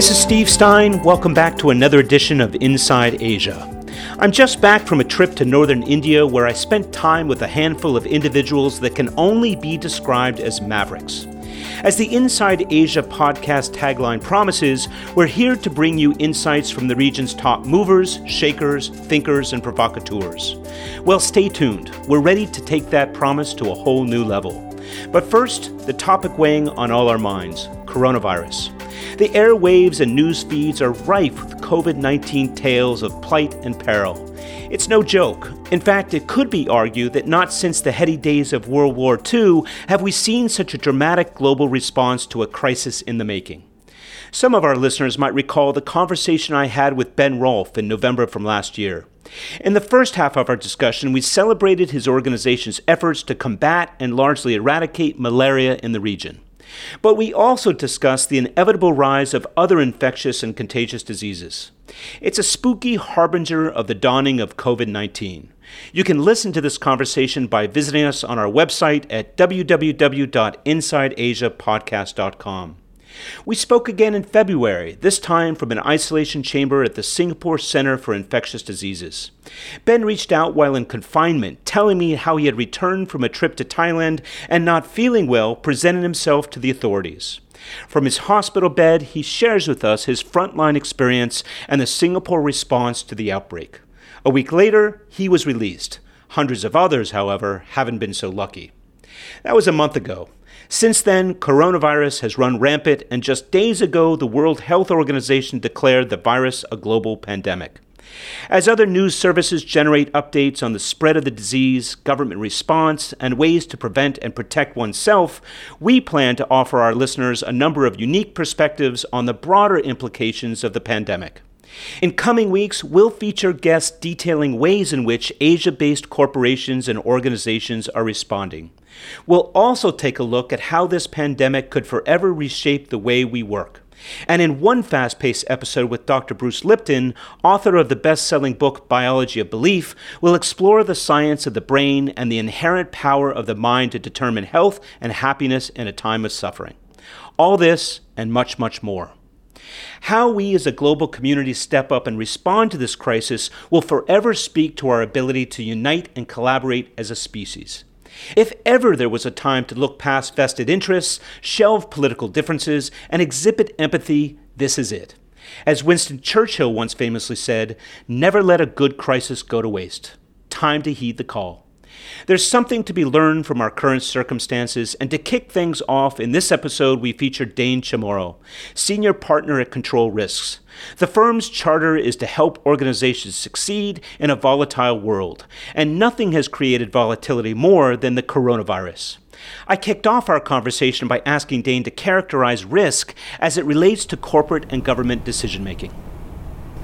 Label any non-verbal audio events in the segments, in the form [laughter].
This is Steve Stein. Welcome back to another edition of Inside Asia. I'm just back from a trip to northern India where I spent time with a handful of individuals that can only be described as mavericks. As the Inside Asia podcast tagline promises, we're here to bring you insights from the region's top movers, shakers, thinkers, and provocateurs. Well, stay tuned. We're ready to take that promise to a whole new level. But first, the topic weighing on all our minds coronavirus. The airwaves and news feeds are rife with COVID 19 tales of plight and peril. It's no joke. In fact, it could be argued that not since the heady days of World War II have we seen such a dramatic global response to a crisis in the making. Some of our listeners might recall the conversation I had with Ben Rolfe in November from last year. In the first half of our discussion, we celebrated his organization's efforts to combat and largely eradicate malaria in the region. But we also discuss the inevitable rise of other infectious and contagious diseases. It's a spooky harbinger of the dawning of COVID 19. You can listen to this conversation by visiting us on our website at www.insideasiapodcast.com. We spoke again in February, this time from an isolation chamber at the Singapore Center for Infectious Diseases. Ben reached out while in confinement, telling me how he had returned from a trip to Thailand and, not feeling well, presented himself to the authorities. From his hospital bed, he shares with us his frontline experience and the Singapore response to the outbreak. A week later, he was released. Hundreds of others, however, haven't been so lucky. That was a month ago. Since then, coronavirus has run rampant, and just days ago, the World Health Organization declared the virus a global pandemic. As other news services generate updates on the spread of the disease, government response, and ways to prevent and protect oneself, we plan to offer our listeners a number of unique perspectives on the broader implications of the pandemic. In coming weeks, we'll feature guests detailing ways in which Asia based corporations and organizations are responding. We'll also take a look at how this pandemic could forever reshape the way we work. And in one fast paced episode with Dr. Bruce Lipton, author of the best selling book Biology of Belief, we'll explore the science of the brain and the inherent power of the mind to determine health and happiness in a time of suffering. All this and much, much more. How we as a global community step up and respond to this crisis will forever speak to our ability to unite and collaborate as a species. If ever there was a time to look past vested interests, shelve political differences, and exhibit empathy, this is it. As Winston Churchill once famously said, never let a good crisis go to waste. Time to heed the call. There's something to be learned from our current circumstances, and to kick things off, in this episode, we feature Dane Chamorro, Senior Partner at Control Risks. The firm's charter is to help organizations succeed in a volatile world, and nothing has created volatility more than the coronavirus. I kicked off our conversation by asking Dane to characterize risk as it relates to corporate and government decision making.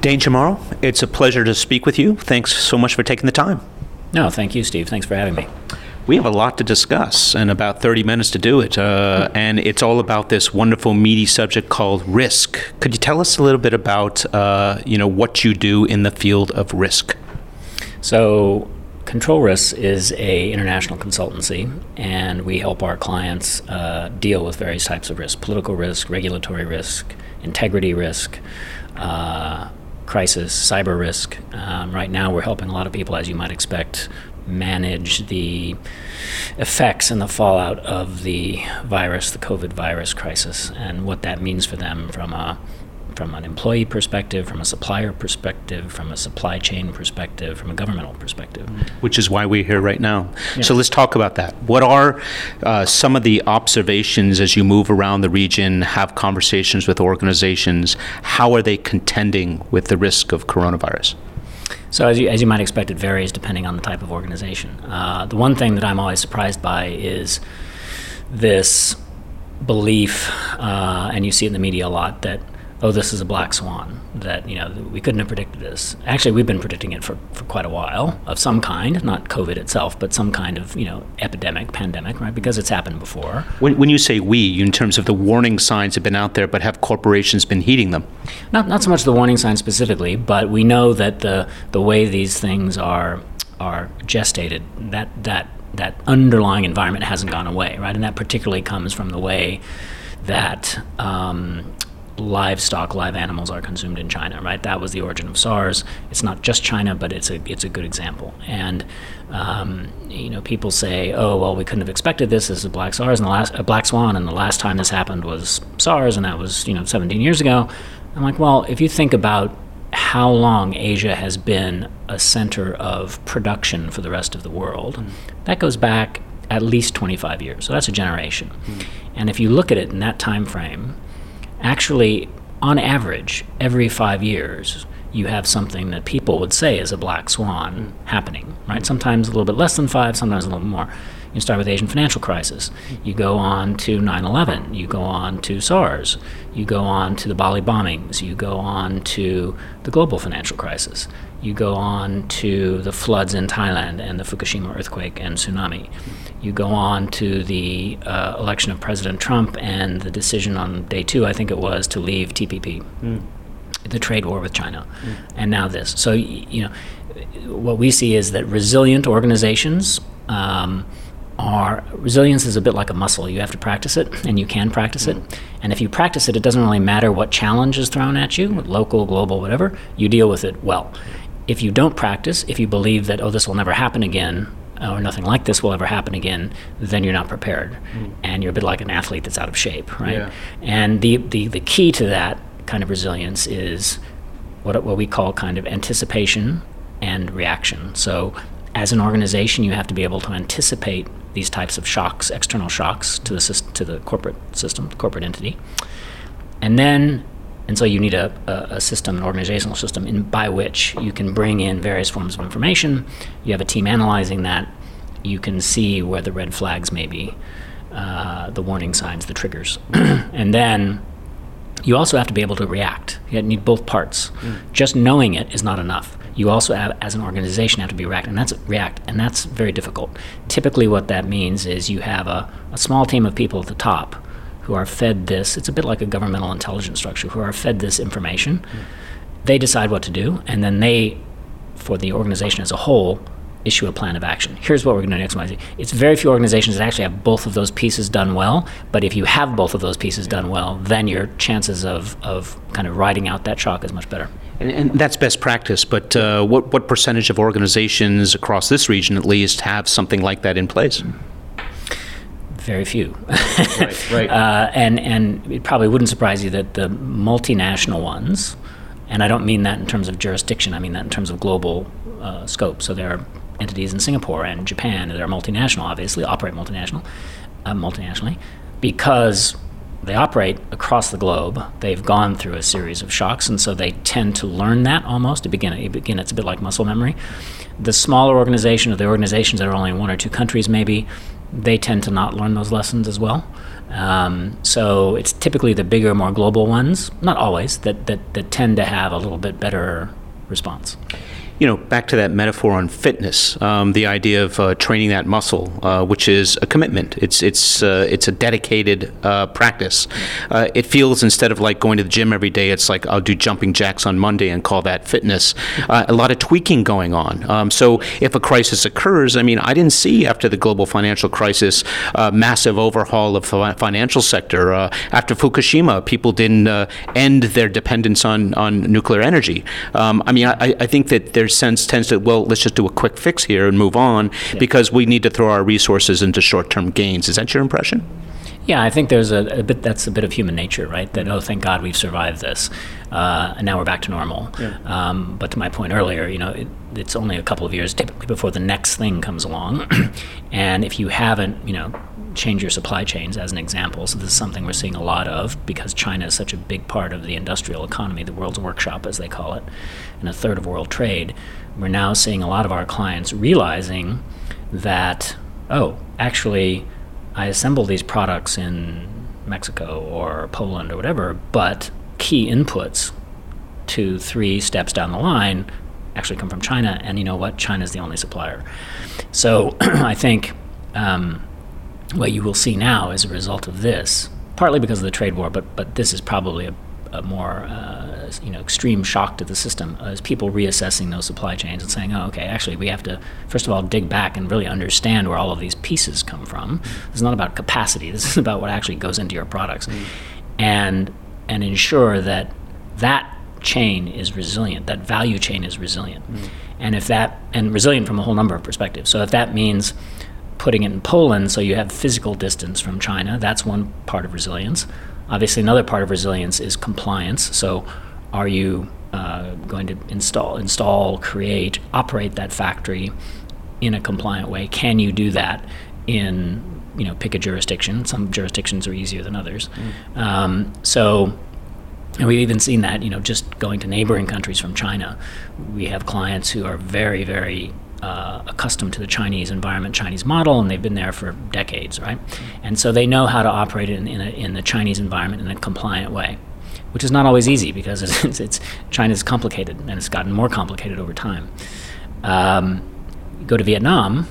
Dane Chamorro, it's a pleasure to speak with you. Thanks so much for taking the time. No, thank you, Steve. Thanks for having me. We have a lot to discuss and about 30 minutes to do it. Uh, and it's all about this wonderful, meaty subject called risk. Could you tell us a little bit about uh, you know, what you do in the field of risk? So, Control Risks is a international consultancy, and we help our clients uh, deal with various types of risk: political risk, regulatory risk, integrity risk, uh, crisis, cyber risk. Um, right now, we're helping a lot of people, as you might expect, manage the effects and the fallout of the virus, the COVID virus crisis, and what that means for them from a from an employee perspective, from a supplier perspective, from a supply chain perspective, from a governmental perspective. Which is why we're here right now. Yeah. So let's talk about that. What are uh, some of the observations as you move around the region, have conversations with organizations? How are they contending with the risk of coronavirus? So, as you, as you might expect, it varies depending on the type of organization. Uh, the one thing that I'm always surprised by is this belief, uh, and you see it in the media a lot, that oh, this is a black swan, that, you know, we couldn't have predicted this. Actually, we've been predicting it for, for quite a while of some kind, not COVID itself, but some kind of, you know, epidemic, pandemic, right? Because it's happened before. When, when you say we, in terms of the warning signs have been out there, but have corporations been heeding them? Not, not so much the warning signs specifically, but we know that the, the way these things are, are gestated, that, that, that underlying environment hasn't gone away, right? And that particularly comes from the way that um, livestock, live animals are consumed in China, right? That was the origin of SARS. It's not just China, but it's a it's a good example. And um, you know, people say, "Oh, well, we couldn't have expected this. This is a black SARS and the last a black swan, and the last time this happened was SARS, and that was you know 17 years ago." I'm like, well, if you think about how long Asia has been a center of production for the rest of the world, mm. that goes back at least 25 years. So that's a generation. Mm. And if you look at it in that time frame, actually, on average, every five years, you have something that people would say is a black swan happening, right? Sometimes a little bit less than five, sometimes a little more. You start with the Asian financial crisis. You go on to 9/11. You go on to SARS. You go on to the Bali bombings. You go on to the global financial crisis. You go on to the floods in Thailand and the Fukushima earthquake and tsunami. You go on to the uh, election of President Trump and the decision on day two, I think it was, to leave TPP, mm. the trade war with China, mm. and now this. So, you know, what we see is that resilient organizations. Um, are resilience is a bit like a muscle. You have to practice it, and you can practice it. And if you practice it, it doesn't really matter what challenge is thrown at you, local, global, whatever. You deal with it well. If you don't practice, if you believe that oh this will never happen again, or nothing like this will ever happen again, then you're not prepared, mm. and you're a bit like an athlete that's out of shape, right? Yeah. And the, the the key to that kind of resilience is what what we call kind of anticipation and reaction. So as an organization, you have to be able to anticipate these types of shocks, external shocks to the to the corporate system, corporate entity, and then and so you need a, a, system, an organizational system, in, by which you can bring in various forms of information. You have a team analyzing that. You can see where the red flags may be, uh, the warning signs, the triggers, [clears throat] and then you also have to be able to react. You need both parts. Mm. Just knowing it is not enough you also have, as an organization, have to be react, and that's react, and that's very difficult. Typically, what that means is you have a, a small team of people at the top who are fed this. It's a bit like a governmental intelligence structure who are fed this information. Mm-hmm. They decide what to do, and then they, for the organization as a whole, issue a plan of action. Here's what we're going to do next Wednesday. It's very few organizations that actually have both of those pieces done well, but if you have both of those pieces done well, then your chances of, of kind of riding out that shock is much better. And, and that's best practice, but uh, what, what percentage of organizations across this region, at least, have something like that in place? Very few. [laughs] right, right. Uh, and, and it probably wouldn't surprise you that the multinational ones, and I don't mean that in terms of jurisdiction, I mean that in terms of global uh, scope. So there are entities in Singapore and Japan that are multinational, obviously, operate multinational, uh, multinationally, because they operate across the globe. They've gone through a series of shocks, and so they tend to learn that almost. To begin, again, it's a bit like muscle memory. The smaller organization or the organizations that are only in one or two countries, maybe, they tend to not learn those lessons as well. Um, so it's typically the bigger, more global ones, not always, that, that, that tend to have a little bit better response you know, back to that metaphor on fitness, um, the idea of uh, training that muscle, uh, which is a commitment. It's it's uh, it's a dedicated uh, practice. Uh, it feels instead of like going to the gym every day, it's like I'll do jumping jacks on Monday and call that fitness. Uh, a lot of tweaking going on. Um, so if a crisis occurs, I mean, I didn't see after the global financial crisis massive overhaul of the financial sector. after Fukushima, people didn't end their dependence on on nuclear energy. Um, I mean, I, I think that there their sense tends to, well, let's just do a quick fix here and move on yeah. because we need to throw our resources into short term gains. Is that your impression? Yeah, I think there's a, a, bit. That's a bit of human nature, right? That oh, thank God we've survived this, uh, and now we're back to normal. Yeah. Um, but to my point earlier, you know, it, it's only a couple of years typically before the next thing comes along, [clears throat] and if you haven't, you know, change your supply chains as an example. So this is something we're seeing a lot of because China is such a big part of the industrial economy, the world's workshop as they call it, and a third of world trade. We're now seeing a lot of our clients realizing that oh, actually I assemble these products in Mexico or Poland or whatever, but key inputs to three steps down the line actually come from China, and you know what? China is the only supplier. So [clears throat] I think um, what you will see now as a result of this, partly because of the trade war, but but this is probably a, a more uh, you know extreme shock to the system as people reassessing those supply chains and saying, oh, okay, actually we have to first of all dig back and really understand where all of these pieces come from. This is not about capacity. This is about what actually goes into your products, mm-hmm. and and ensure that that chain is resilient, that value chain is resilient. Mm. And if that, and resilient from a whole number of perspectives. So if that means putting it in Poland so you have physical distance from China, that's one part of resilience. Obviously, another part of resilience is compliance. So are you uh, going to install, install, create, operate that factory in a compliant way? Can you do that in, you know, pick a jurisdiction? Some jurisdictions are easier than others. Mm. Um, so and we've even seen that, you know, just going to neighboring countries from China. We have clients who are very, very uh, accustomed to the Chinese environment, Chinese model, and they've been there for decades, right? And so they know how to operate in, in, a, in the Chinese environment in a compliant way, which is not always easy because [laughs] it's, it's China's complicated and it's gotten more complicated over time. Um, go to Vietnam,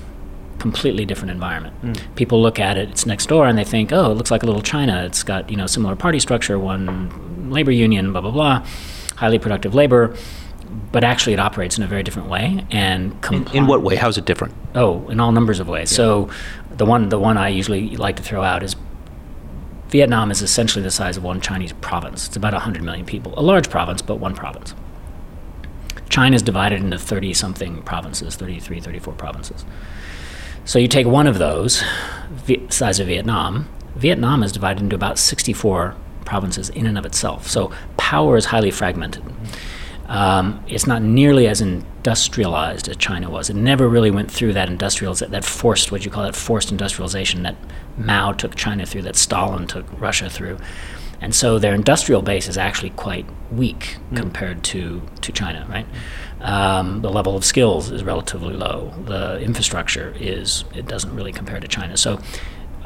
completely different environment. Mm. People look at it; it's next door, and they think, "Oh, it looks like a little China. It's got you know similar party structure, one labor union, blah blah blah, highly productive labor." But actually, it operates in a very different way. And in, in, what way? How is it different? Oh, in all numbers of ways. Yeah. So, the one the one I usually like to throw out is Vietnam is essentially the size of one Chinese province. It's about 100 million people, a large province, but one province. China is divided into 30 something provinces, 33, 34 provinces. So you take one of those, size of Vietnam, Vietnam is divided into about 64 provinces in and of itself. So power is highly fragmented. Mm-hmm. Um, it's not nearly as industrialized as China was. It never really went through that industrialization, that forced, what you call that forced industrialization that Mao took China through, that Stalin took Russia through. And so their industrial base is actually quite weak mm. compared to, to China, right? Um, the level of skills is relatively low. The infrastructure is, it doesn't really compare to China. So,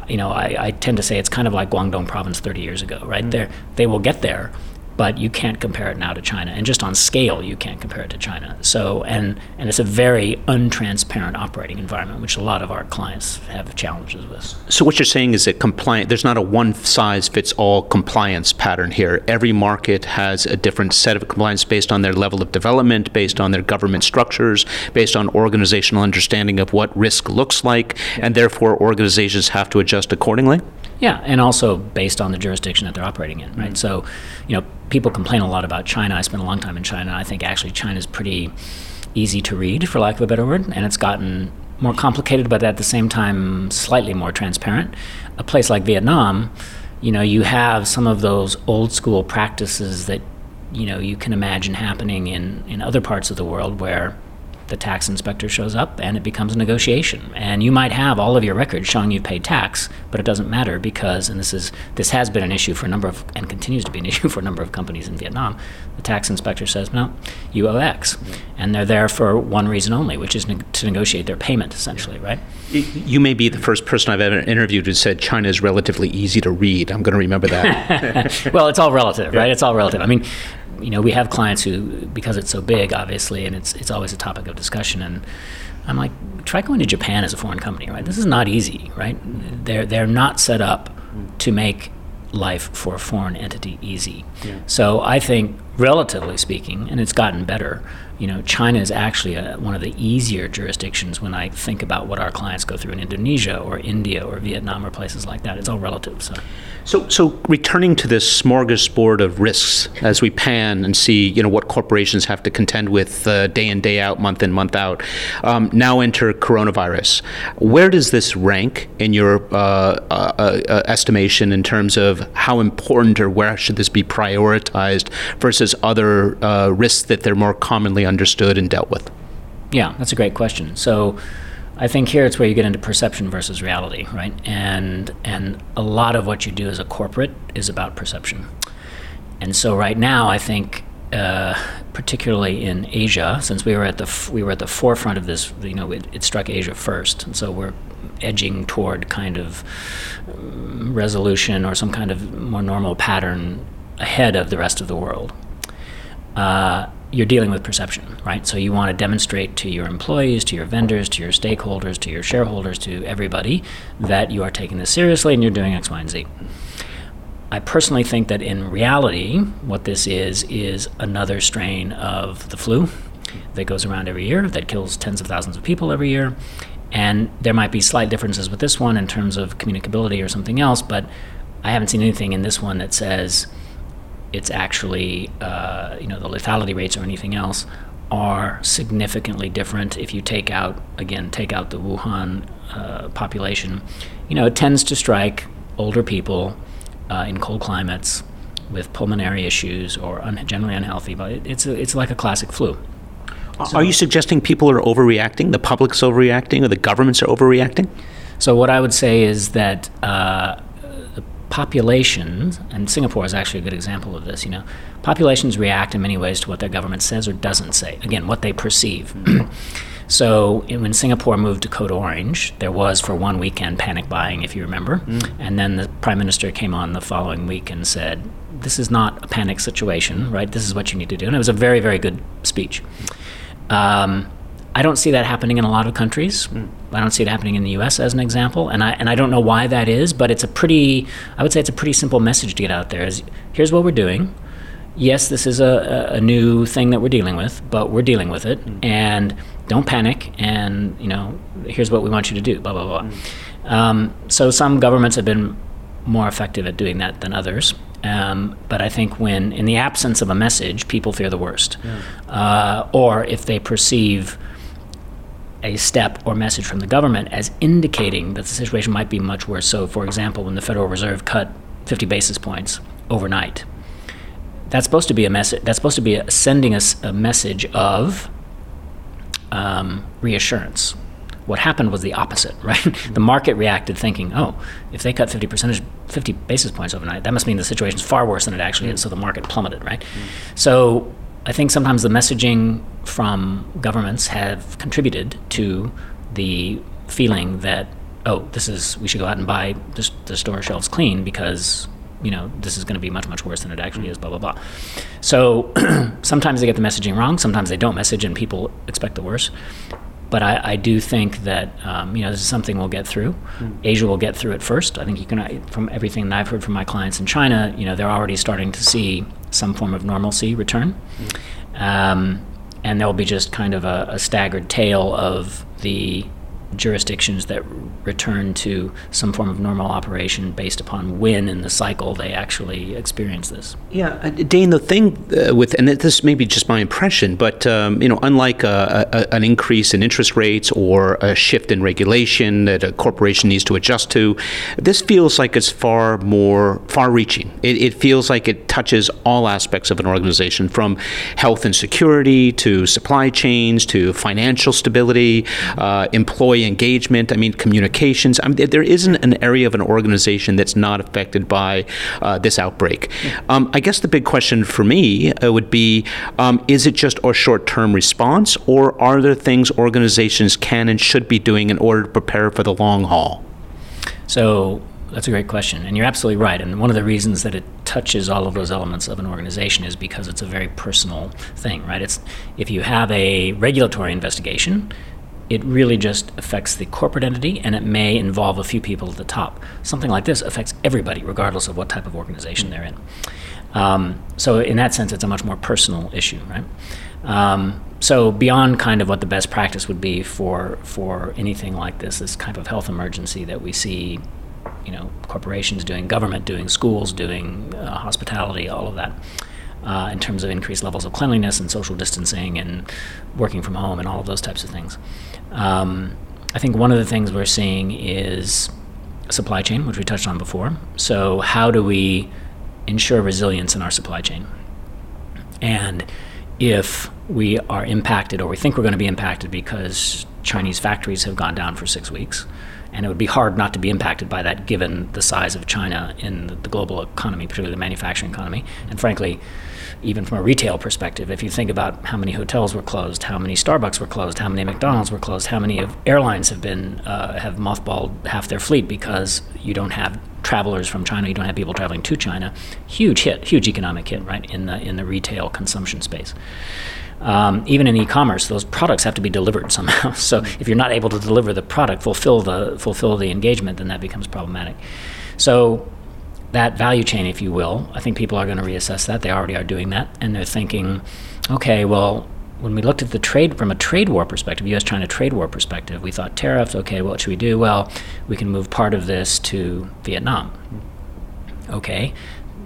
you know, I, I tend to say it's kind of like Guangdong province 30 years ago, right? Mm. There, they will get there, but you can't compare it now to China. And just on scale, you can't compare it to China. So, and, and it's a very untransparent operating environment, which a lot of our clients have challenges with. So, what you're saying is that compliant, there's not a one size fits all compliance pattern here. Every market has a different set of compliance based on their level of development, based on their government structures, based on organizational understanding of what risk looks like, and therefore organizations have to adjust accordingly? Yeah, and also based on the jurisdiction that they're operating in, right? Mm-hmm. So, you know, people complain a lot about China. I spent a long time in China. And I think actually China is pretty easy to read, for lack of a better word, and it's gotten more complicated, but at the same time, slightly more transparent. A place like Vietnam, you know, you have some of those old school practices that, you know, you can imagine happening in, in other parts of the world where the tax inspector shows up and it becomes a negotiation. And you might have all of your records showing you've paid tax, but it doesn't matter because, and this is this has been an issue for a number of, and continues to be an [laughs] issue for a number of companies in Vietnam. The tax inspector says, no, you owe X, and they're there for one reason only, which is ne- to negotiate their payment, essentially, right? You may be the first person I've ever interviewed who said China is relatively easy to read. I'm going to remember that. [laughs] well, it's all relative, right? It's all relative. I mean, you know, we have clients who, because it's so big, obviously, and it's it's always a topic of discussion. And I'm like, try going to Japan as a foreign company, right? This is not easy, right? They're they're not set up to make life for a foreign entity easy. Yeah. So I think, relatively speaking, and it's gotten better. You know, China is actually a, one of the easier jurisdictions when I think about what our clients go through in Indonesia or India or Vietnam or places like that. It's all relative. So. So, so returning to this smorgasbord of risks as we pan and see, you know, what corporations have to contend with uh, day in, day out, month in, month out. Um, now enter coronavirus. Where does this rank in your uh, uh, uh, estimation in terms of how important or where should this be prioritized versus other uh, risks that they're more commonly understood and dealt with? Yeah, that's a great question. So I think here it's where you get into perception versus reality, right? And and a lot of what you do as a corporate is about perception. And so right now, I think, uh, particularly in Asia, since we were at the f- we were at the forefront of this, you know, it, it struck Asia first, and so we're edging toward kind of um, resolution or some kind of more normal pattern ahead of the rest of the world. Uh, you're dealing with perception, right? So you want to demonstrate to your employees, to your vendors, to your stakeholders, to your shareholders, to everybody that you are taking this seriously and you're doing X, Y, and Z. I personally think that in reality, what this is, is another strain of the flu that goes around every year, that kills tens of thousands of people every year. And there might be slight differences with this one in terms of communicability or something else, but I haven't seen anything in this one that says it's actually, uh, you know, the lethality rates or anything else are significantly different. If you take out, again, take out the Wuhan uh, population, you know, it tends to strike older people uh, in cold climates with pulmonary issues or un- generally unhealthy, but it, it's, a, it's like a classic flu. So, are you suggesting people are overreacting, the public's overreacting, or the governments are overreacting? So, what I would say is that uh, populations, and Singapore is actually a good example of this, you know, populations react in many ways to what their government says or doesn't say. Again, what they perceive. [clears throat] so, when Singapore moved to Code Orange, there was for one weekend panic buying, if you remember. Mm. And then the prime minister came on the following week and said, This is not a panic situation, right? This is what you need to do. And it was a very, very good speech. Um, I don't see that happening in a lot of countries. Mm. I don't see it happening in the U.S. as an example, and I and I don't know why that is. But it's a pretty, I would say, it's a pretty simple message to get out there. Is here's what we're doing. Yes, this is a, a new thing that we're dealing with, but we're dealing with it, mm. and don't panic. And you know, here's what we want you to do. Blah blah blah. Mm. Um, so some governments have been more effective at doing that than others. Um, but I think when, in the absence of a message, people fear the worst. Yeah. Uh, or if they perceive a step or message from the government as indicating that the situation might be much worse. So, for example, when the Federal Reserve cut 50 basis points overnight, that's supposed to be a message. That's supposed to be a, sending us a message of um, reassurance what happened was the opposite, [laughs] right? The market reacted thinking, oh, if they cut 50 percentage, 50 basis points overnight, that must mean the situation's far worse than it actually is. So the market plummeted, right? Mm-hmm. So I think sometimes the messaging from governments have contributed to the feeling that, oh, this is we should go out and buy this, the store shelves clean because you know this is going to be much much worse than it actually is. Blah blah blah. So [clears throat] sometimes they get the messaging wrong. Sometimes they don't message, and people expect the worst but I, I, do think that um, you know this is something we'll get through. Mm. Asia will get through it first. I think you can, from everything that I've heard from my clients in China, you know they're already starting to see some form of normalcy return, mm. um, and there will be just kind of a, a staggered tail of the jurisdictions that return to some form of normal operation based upon when in the cycle they actually experience this. Yeah, uh, Dane, the thing uh, with, and this may be just my impression, but um, you know, unlike a, a, an increase in interest rates or a shift in regulation that a corporation needs to adjust to, this feels like it's far more far-reaching. It, it feels like it touches all aspects of an organization, from health and security to supply chains to financial stability, uh, employee employee engagement, I mean, communications. I mean, there isn't an area of an organization that's not affected by uh, this outbreak. Um, I guess the big question for me uh, would be um, is it just a short term response, or are there things organizations can and should be doing in order to prepare for the long haul? So, that's a great question, and you're absolutely right. And one of the reasons that it touches all of those elements of an organization is because it's a very personal thing, right? It's if you have a regulatory investigation, it really just affects the corporate entity and it may involve a few people at the top. Something like this affects everybody, regardless of what type of organization they're in. Um, so, in that sense, it's a much more personal issue, right? Um, so, beyond kind of what the best practice would be for for anything like this, this type of health emergency that we see, you know, corporations doing, government doing, schools doing, uh, hospitality, all of that uh, in terms of increased levels of cleanliness and social distancing and working from home and all of those types of things. Um, I think one of the things we're seeing is supply chain, which we touched on before. So, how do we ensure resilience in our supply chain? And if we are impacted or we think we're going to be impacted because Chinese factories have gone down for six weeks, and it would be hard not to be impacted by that given the size of China in the global economy, particularly the manufacturing economy. And frankly, even from a retail perspective, if you think about how many hotels were closed, how many Starbucks were closed, how many McDonald's were closed, how many airlines have been uh, have mothballed half their fleet because you don't have travelers from China, you don't have people traveling to China. Huge hit, huge economic hit, right in the in the retail consumption space. Um, even in e-commerce, those products have to be delivered [laughs] somehow. So if you're not able to deliver the product, fulfill the fulfill the engagement, then that becomes problematic. So that value chain, if you will, I think people are going to reassess that. They already are doing that, and they're thinking, okay, well, when we looked at the trade from a trade war perspective, U.S.-China trade war perspective, we thought tariffs. Okay, what should we do? Well, we can move part of this to Vietnam. Okay,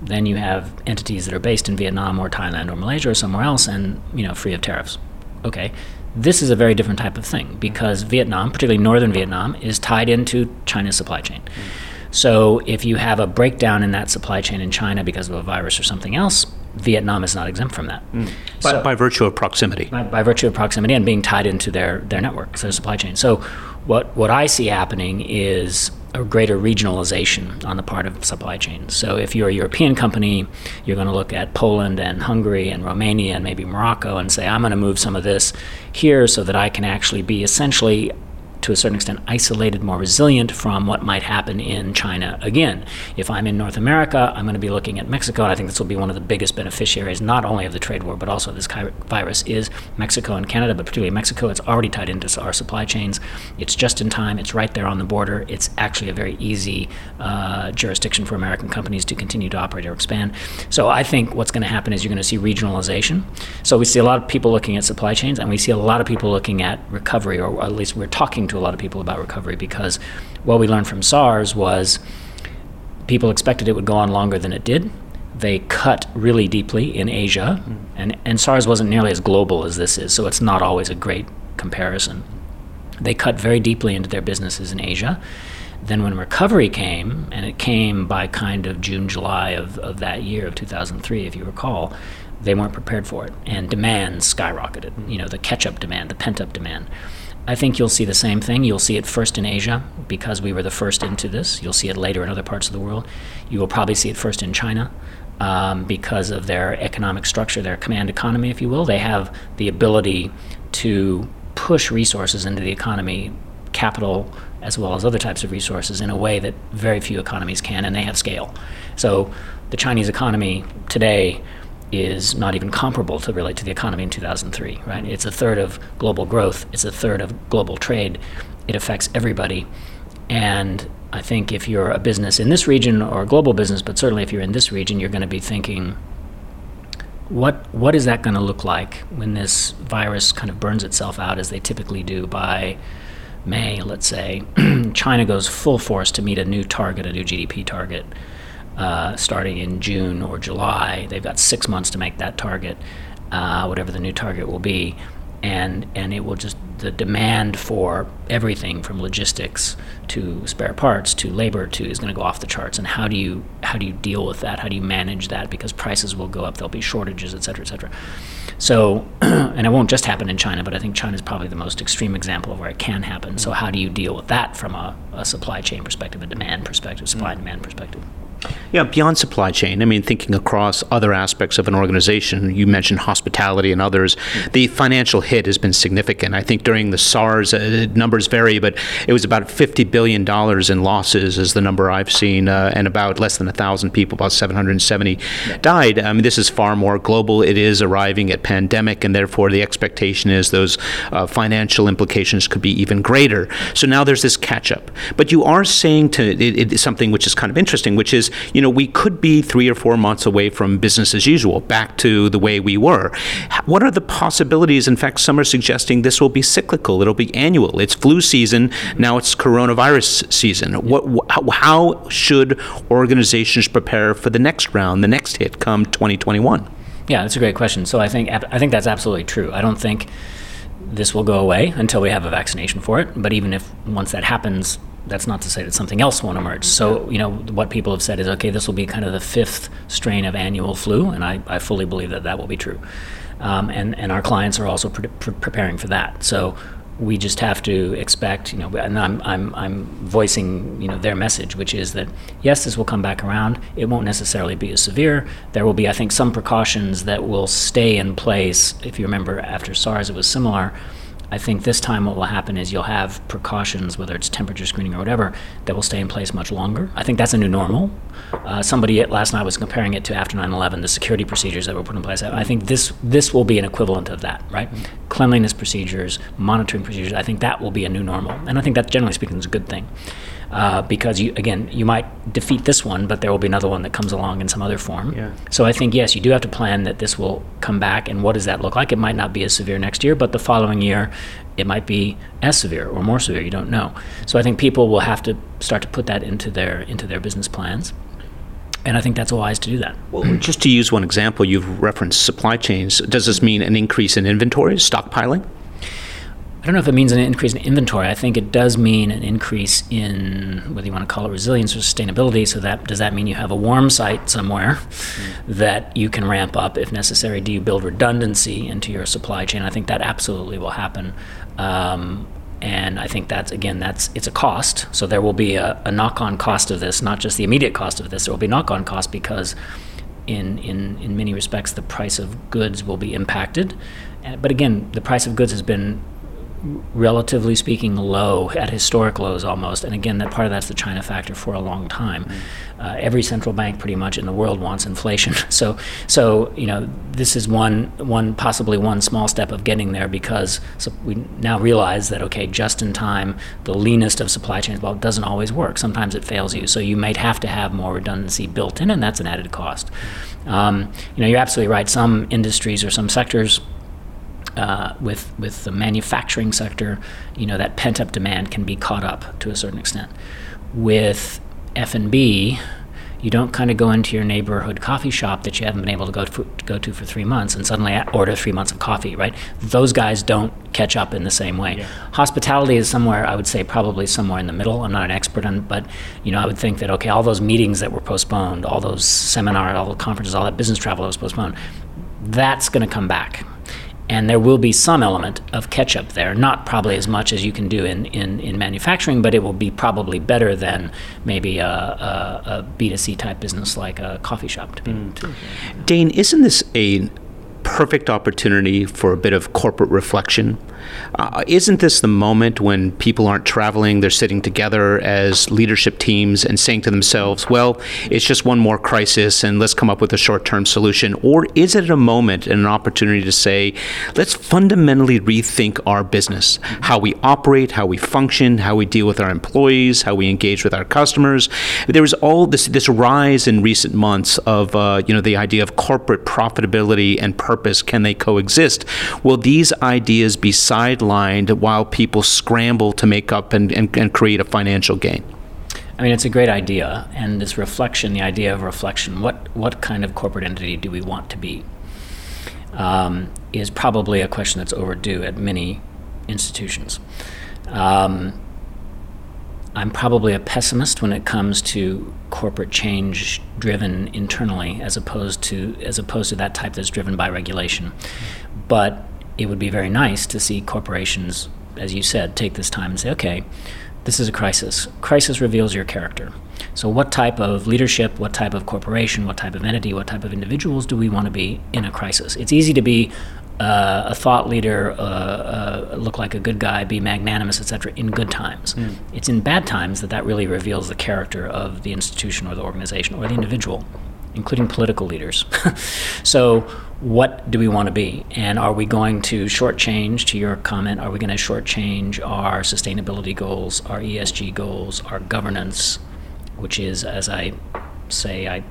then you have entities that are based in Vietnam or Thailand or Malaysia or somewhere else and, you know, free of tariffs. Okay. This is a very different type of thing because Vietnam, particularly northern Vietnam, is tied into China's supply chain. Mm. So if you have a breakdown in that supply chain in China because of a virus or something else, Vietnam is not exempt from that. Mm. By, so, by, virtue of proximity. By, by, virtue of proximity and being tied into their, their network, their supply chain. So what, what I see happening is a greater regionalization on the part of supply chains. So if you're a European company, you're going to look at Poland and Hungary and Romania and maybe Morocco and say, I'm going to move some of this here so that I can actually be essentially to a certain extent isolated, more resilient from what might happen in China again. If I'm in North America, I'm going to be looking at Mexico, and I think this will be one of the biggest beneficiaries, not only of the trade war, but also this virus, is Mexico and Canada, but particularly Mexico. It's already tied into our supply chains. It's just in time, it's right there on the border. It's actually a very easy uh, jurisdiction for American companies to continue to operate or expand. So I think what's going to happen is you're going to see regionalization. So we see a lot of people looking at supply chains, and we see a lot of people looking at recovery, or at least we're talking to a lot of people about recovery because what we learned from SARS was people expected it would go on longer than it did. They cut really deeply in Asia, mm. and, and SARS wasn't nearly as global as this is, so it's not always a great comparison. They cut very deeply into their businesses in Asia. Then, when recovery came, and it came by kind of June, July of, of that year of 2003, if you recall, they weren't prepared for it, and demand skyrocketed. You know, the catch up demand, the pent up demand. I think you'll see the same thing. You'll see it first in Asia because we were the first into this. You'll see it later in other parts of the world. You will probably see it first in China um, because of their economic structure, their command economy, if you will. They have the ability to push resources into the economy, capital as well as other types of resources, in a way that very few economies can, and they have scale. So the Chinese economy today is not even comparable to relate to the economy in 2003, right? It's a third of global growth, it's a third of global trade. It affects everybody. And I think if you're a business in this region or a global business, but certainly if you're in this region, you're going to be thinking, what what is that going to look like when this virus kind of burns itself out as they typically do by May, let's say, [clears throat] China goes full force to meet a new target, a new GDP target uh, starting in June or July. They've got six months to make that target, uh, whatever the new target will be, and and it will just the demand for everything from logistics to spare parts to labor to is going to go off the charts. And how do you how do you deal with that? How do you manage that? Because prices will go up, there'll be shortages, et cetera, et cetera. So, [clears throat] and it won't just happen in China, but I think China is probably the most extreme example of where it can happen. So, how do you deal with that from a, a supply chain perspective, a demand perspective, supply and demand perspective? Yeah, beyond supply chain, I mean, thinking across other aspects of an organization, you mentioned hospitality and others, the financial hit has been significant. I think during the SARS, uh, numbers vary, but it was about $50 billion in losses, is the number I've seen, uh, and about less than 1,000 people, about 770, died. I mean, this is far more global. It is arriving at pandemic, and therefore the expectation is those uh, financial implications could be even greater. So now there's this catch up. But you are saying to it, it, something which is kind of interesting, which is you know, we could be three or four months away from business as usual, back to the way we were. What are the possibilities? In fact, some are suggesting this will be cyclical. It'll be annual. It's flu season. Now it's coronavirus season. What, how should organizations prepare for the next round, the next hit come 2021? Yeah, that's a great question. So I think I think that's absolutely true. I don't think this will go away until we have a vaccination for it. But even if once that happens, that's not to say that something else won't emerge. So, you know, what people have said is, okay, this will be kind of the fifth strain of annual flu, and I, I fully believe that that will be true. Um, and, and our clients are also pre- pre- preparing for that. So we just have to expect, you know, and I'm, I'm, I'm voicing, you know, their message, which is that, yes, this will come back around. It won't necessarily be as severe. There will be, I think, some precautions that will stay in place. If you remember, after SARS, it was similar I think this time what will happen is you'll have precautions, whether it's temperature screening or whatever, that will stay in place much longer. I think that's a new normal. Uh, somebody last night was comparing it to after 9/11, the security procedures that were put in place. I think this this will be an equivalent of that, right? Mm-hmm. Cleanliness procedures, monitoring procedures. I think that will be a new normal, and I think that generally speaking is a good thing uh, because you again you might defeat this one, but there will be another one that comes along in some other form. Yeah. So I think yes, you do have to plan that this will come back, and what does that look like? It might not be as severe next year, but the following year, it might be as severe or more severe. You don't know. So I think people will have to start to put that into their into their business plans. and I think that's wise to do that. Well, [clears throat] just to use one example, you've referenced supply chains. Does this mean an increase in inventory, stockpiling? I don't know if it means an increase in inventory. I think it does mean an increase in whether you want to call it resilience or sustainability. So that does that mean you have a warm site somewhere mm. that you can ramp up if necessary? Do you build redundancy into your supply chain? I think that absolutely will happen. Um, and I think that's again that's it's a cost. So there will be a, a knock-on cost of this, not just the immediate cost of this. There will be knock-on cost because in in in many respects the price of goods will be impacted. But again, the price of goods has been relatively speaking, low at historic lows almost. And again, that part of that's the China factor for a long time. Mm-hmm. Uh, every central bank, pretty much in the world, wants inflation. [laughs] So, so you know, this is one, one possibly one small step of getting there because so we now realize that okay, just in time, the leanest of supply chains, well, it doesn't always work. Sometimes it fails you. So you might have to have more redundancy built in, and that's an added cost. Um, you know, you're absolutely right. Some industries or some sectors uh, with with the manufacturing sector, you know that pent up demand can be caught up to a certain extent. With F and B, you don't kind of go into your neighborhood coffee shop that you haven't been able to go to, go to for three months and suddenly order three months of coffee, right? Those guys don't catch up in the same way. Yeah. Hospitality is somewhere I would say probably somewhere in the middle. I'm not an expert on, but you know I would think that okay, all those meetings that were postponed, all those seminars, all the conferences, all that business travel that was postponed, that's going to come back and there will be some element of catch up there. Not probably as much as you can do in, in, in manufacturing, but it will be probably better than maybe a a, a B2C type business like a coffee shop. To be, mm. to, Dane, isn't this a perfect opportunity for a bit of corporate reflection? Uh, isn't this the moment when people aren't traveling, they're sitting together as leadership teams and saying to themselves, well, it's just one more crisis and let's come up with a short term solution? Or is it a moment and an opportunity to say, let's fundamentally rethink our business, how we operate, how we function, how we deal with our employees, how we engage with our customers? There was all this, this rise in recent months of uh, you know, the idea of corporate profitability and purpose. Can they coexist? Will these ideas be sidelined while people scramble to make up and, and, and create a financial gain? I mean, it's a great idea, and this reflection, the idea of reflection, what what kind of corporate entity do we want to be, um, is probably a question that's overdue at many institutions. Um, I'm probably a pessimist when it comes to corporate change driven internally, as opposed to as opposed to that type that's driven by regulation. But it would be very nice to see corporations, as you said, take this time and say, okay, this is a crisis. Crisis reveals your character. So, what type of leadership, what type of corporation, what type of entity, what type of individuals do we want to be in a crisis? It's easy to be uh, a thought leader, uh, uh, look like a good guy, be magnanimous, etc. In good times, mm. it's in bad times that that really reveals the character of the institution or the organization or the individual including political leaders. [laughs] so, what do we want to be? And are we going to shortchange, to your comment, are we going to shortchange our sustainability goals, our ESG goals, our governance, which is, as I say, I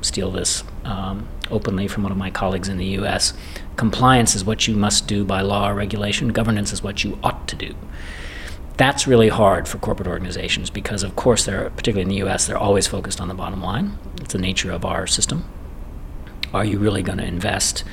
steal this um, openly from one of my colleagues in the US compliance is what you must do by law or regulation, governance is what you ought to do that's really hard for corporate organizations because, of course, they're particularly in the U.S. They're always focused on the bottom line. It's the nature of our system. Are you really going to invest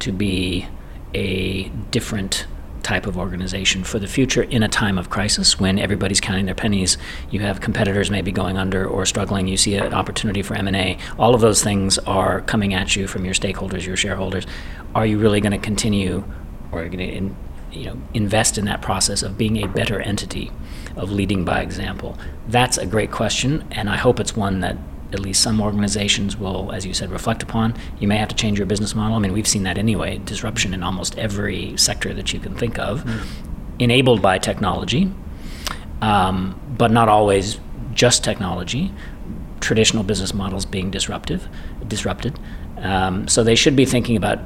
to be a different type of organization for the future in a time of crisis when everybody's counting their pennies? You have competitors maybe going under or struggling. You see an opportunity for m&a all of those things are coming at you from your stakeholders your shareholders. Are you really going to continue or going to you know, invest in that process of being a better entity, of leading by example? That's a great question, and I hope it's one that at least some organizations will, as you said, reflect upon. You may have to change your business model. I mean, we've seen that anyway disruption in almost every sector that you can think of, mm. enabled by technology, um, but not always just technology. Traditional business models being disruptive, disrupted. Um, so they should be thinking about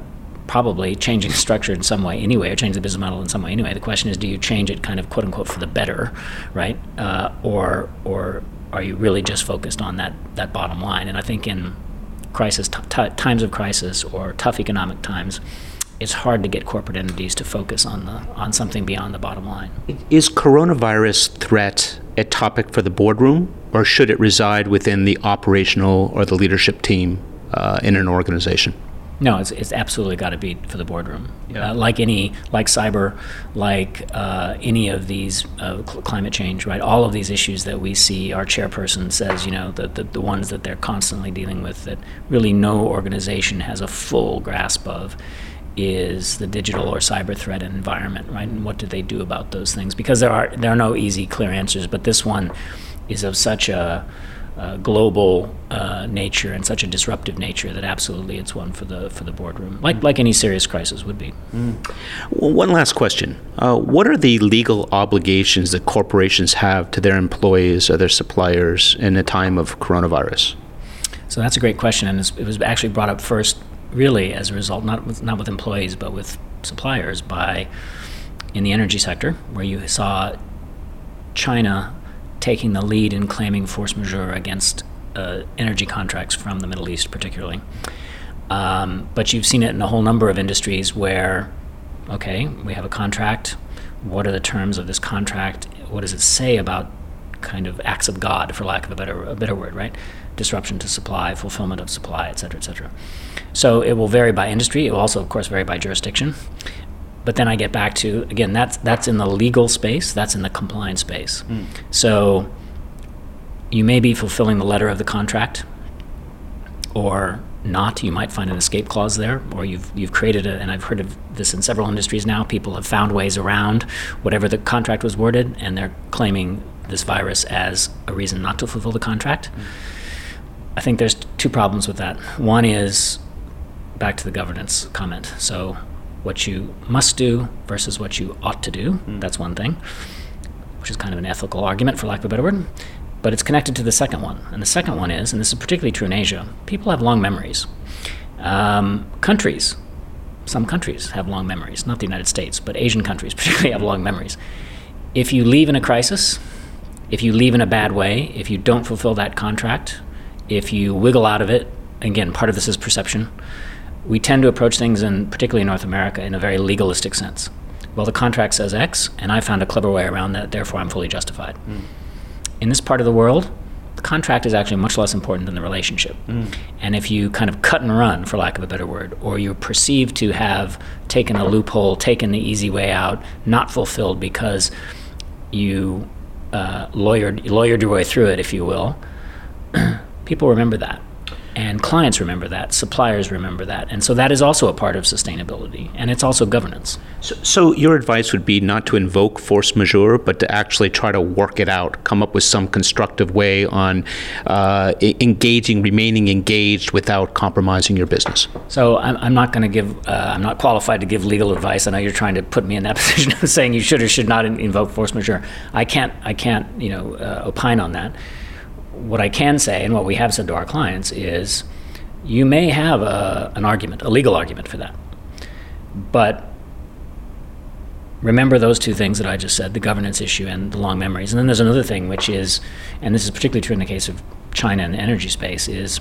probably changing the structure in some way anyway, or change the business model in some way anyway. The question is, do you change it kind of quote unquote for the better, right? Uh, or or are you really just focused on that that bottom line? And I think in crisis t- t- times of crisis or tough economic times, it's hard to get corporate entities to focus on the on something beyond the bottom line. Is coronavirus threat a topic for the boardroom, or should it reside within the operational or the leadership team uh, in an organization? No, it's, it's absolutely got to be for the boardroom. Yeah. Uh, like any, like cyber, like uh, any of these uh, cl- climate change, right? All of these issues that we see, our chairperson says, you know, the, the, the ones that they're constantly dealing with that really no organization has a full grasp of is the digital or cyber threat environment, right? And what do they do about those things? Because there are there are no easy, clear answers. But this one is of such a uh, global uh, nature and such a disruptive nature that absolutely it's one for the for the boardroom, like like any serious crisis would be. Mm. Well, one last question: uh, What are the legal obligations that corporations have to their employees or their suppliers in a time of coronavirus? So that's a great question, and it was actually brought up first, really, as a result, not with, not with employees, but with suppliers, by in the energy sector, where you saw China taking the lead in claiming force majeure against uh, energy contracts from the Middle East, particularly. Um, but you've seen it in a whole number of industries where, okay, we have a contract. What are the terms of this contract? What does it say about kind of acts of God, for lack of a better a better word, right? Disruption to supply, fulfillment of supply, et cetera, et cetera. So it will vary by industry. It will also, of course, vary by jurisdiction. But then I get back to again that's that's in the legal space, that's in the compliance space. Mm. So you may be fulfilling the letter of the contract or not. You might find an escape clause there, or you've you've created a, and I've heard of this in several industries now. People have found ways around whatever the contract was worded, and they're claiming this virus as a reason not to fulfill the contract. Mm. I think there's two problems with that. One is back to the governance comment. So what you must do versus what you ought to do. Mm. That's one thing, which is kind of an ethical argument, for lack of a better word. But it's connected to the second one. And the second one is, and this is particularly true in Asia, people have long memories. Um, countries, some countries have long memories, not the United States, but Asian countries [laughs] particularly have long memories. If you leave in a crisis, if you leave in a bad way, if you don't fulfill that contract, if you wiggle out of it, again, part of this is perception we tend to approach things, in particularly in North America, in a very legalistic sense. Well, the contract says X, and I found a clever way around that, therefore I'm fully justified. Mm. In this part of the world, the contract is actually much less important than the relationship. Mm. And if you kind of cut and run, for lack of a better word, or you're perceived to have taken a loophole, taken the easy way out, not fulfilled because you uh, lawyered, lawyered your way through it, if you will, [clears throat] people remember that and clients remember that suppliers remember that. And so that is also a part of sustainability and it's also governance. So, so, your advice would be not to invoke force majeure but to actually try to work it out come up with some constructive way on uh, engaging remaining engaged without compromising your business. So i'm, I'm not going to give uh, i'm not qualified to give legal advice. I know you're trying to put me in that [laughs] position of saying you should or should not invoke force majeure. I can't i can't you know uh, opine on that what I can say, and what we have said to our clients, is you may have a, an argument, a legal argument for that. But remember those two things that I just said the governance issue and the long memories. And then there's another thing, which is, and this is particularly true in the case of China and the energy space, is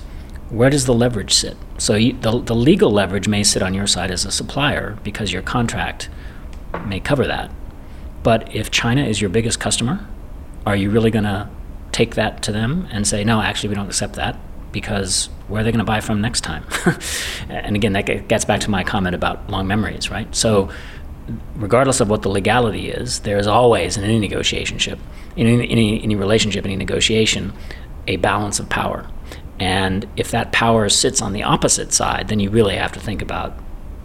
where does the leverage sit? So you, the, the legal leverage may sit on your side as a supplier because your contract may cover that. But if China is your biggest customer, are you really going to take that to them and say, no, actually, we don't accept that because where are they going to buy from next time? [laughs] and again, that gets back to my comment about long memories, right? So, regardless of what the legality is, there is always in any negotiation, in any, any, relationship, any negotiation, a balance of power. And if that power sits on the opposite side, then you really have to think about,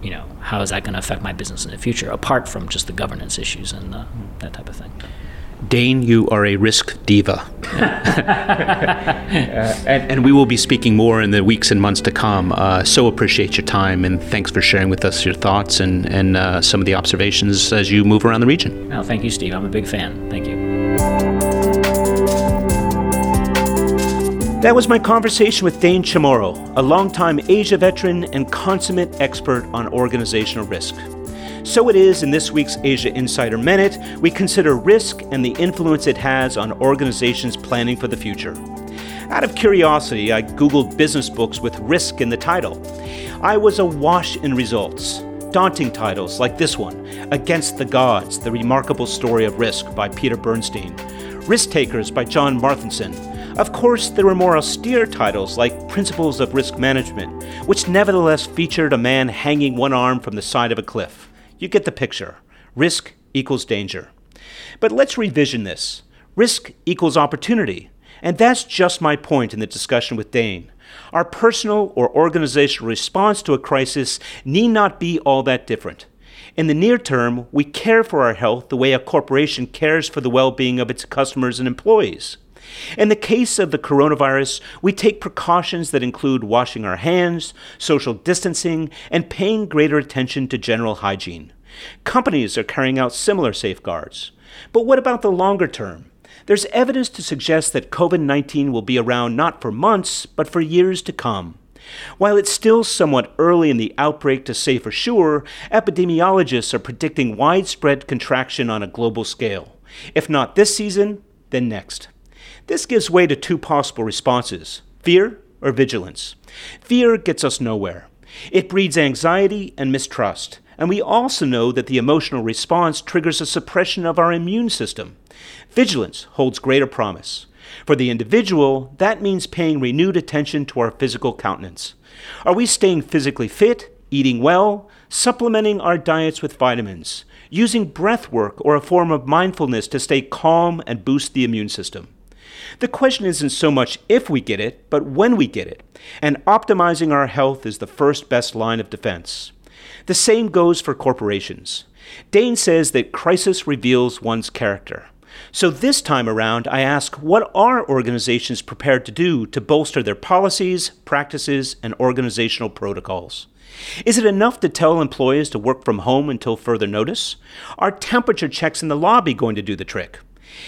you know, how is that going to affect my business in the future, apart from just the governance issues and the, that type of thing. Dane, you are a risk diva. [laughs] uh, and, and, we will be speaking more in the weeks and months to come. Uh, so appreciate your time and thanks for sharing with us your thoughts and, and uh, some of the observations as you move around the region. Oh, thank you, Steve. I'm a big fan. Thank you. That was my conversation with Dane Chamorro, a longtime Asia veteran and consummate expert on organizational risk. So it is in this week's Asia Insider Minute, we consider risk and the influence it has on organizations planning for the future. Out of curiosity, I Googled business books with risk in the title. I was awash in results. daunting titles like this one, Against the Gods The Remarkable Story of Risk by Peter Bernstein, Risk Takers by John Marthinsen. Of course, there were more austere titles like Principles of Risk Management, which nevertheless featured a man hanging one arm from the side of a cliff. You get the picture. Risk equals danger. But let's revision this. Risk equals opportunity. And that's just my point in the discussion with Dane. Our personal or organizational response to a crisis need not be all that different. In the near term, we care for our health the way a corporation cares for the well being of its customers and employees. In the case of the coronavirus, we take precautions that include washing our hands, social distancing, and paying greater attention to general hygiene. Companies are carrying out similar safeguards. But what about the longer term? There's evidence to suggest that COVID 19 will be around not for months, but for years to come. While it's still somewhat early in the outbreak to say for sure, epidemiologists are predicting widespread contraction on a global scale. If not this season, then next. This gives way to two possible responses fear or vigilance. Fear gets us nowhere. It breeds anxiety and mistrust, and we also know that the emotional response triggers a suppression of our immune system. Vigilance holds greater promise. For the individual, that means paying renewed attention to our physical countenance. Are we staying physically fit, eating well, supplementing our diets with vitamins, using breath work or a form of mindfulness to stay calm and boost the immune system? The question isn't so much if we get it, but when we get it. And optimizing our health is the first best line of defense. The same goes for corporations. Dane says that crisis reveals one's character. So this time around, I ask what are organizations prepared to do to bolster their policies, practices, and organizational protocols? Is it enough to tell employees to work from home until further notice? Are temperature checks in the lobby going to do the trick?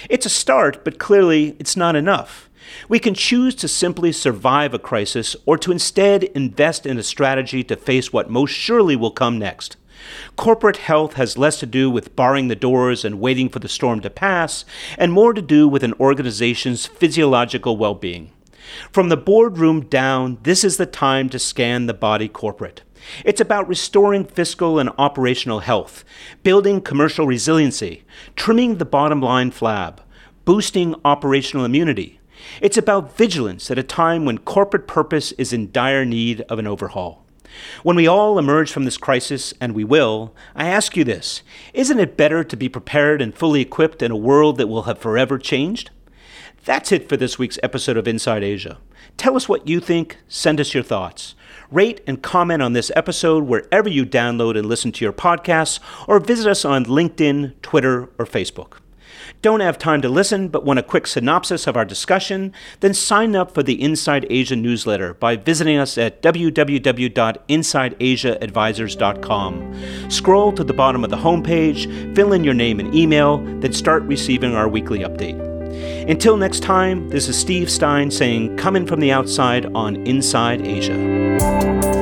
It's a start, but clearly it's not enough. We can choose to simply survive a crisis or to instead invest in a strategy to face what most surely will come next. Corporate health has less to do with barring the doors and waiting for the storm to pass, and more to do with an organization's physiological well being. From the boardroom down, this is the time to scan the body corporate. It's about restoring fiscal and operational health, building commercial resiliency, trimming the bottom line flab, boosting operational immunity. It's about vigilance at a time when corporate purpose is in dire need of an overhaul. When we all emerge from this crisis, and we will, I ask you this Isn't it better to be prepared and fully equipped in a world that will have forever changed? That's it for this week's episode of Inside Asia. Tell us what you think, send us your thoughts. Rate and comment on this episode wherever you download and listen to your podcasts, or visit us on LinkedIn, Twitter, or Facebook. Don't have time to listen but want a quick synopsis of our discussion? Then sign up for the Inside Asia newsletter by visiting us at www.insideasiaadvisors.com. Scroll to the bottom of the homepage, fill in your name and email, then start receiving our weekly update. Until next time, this is Steve Stein saying, Come in from the outside on Inside Asia.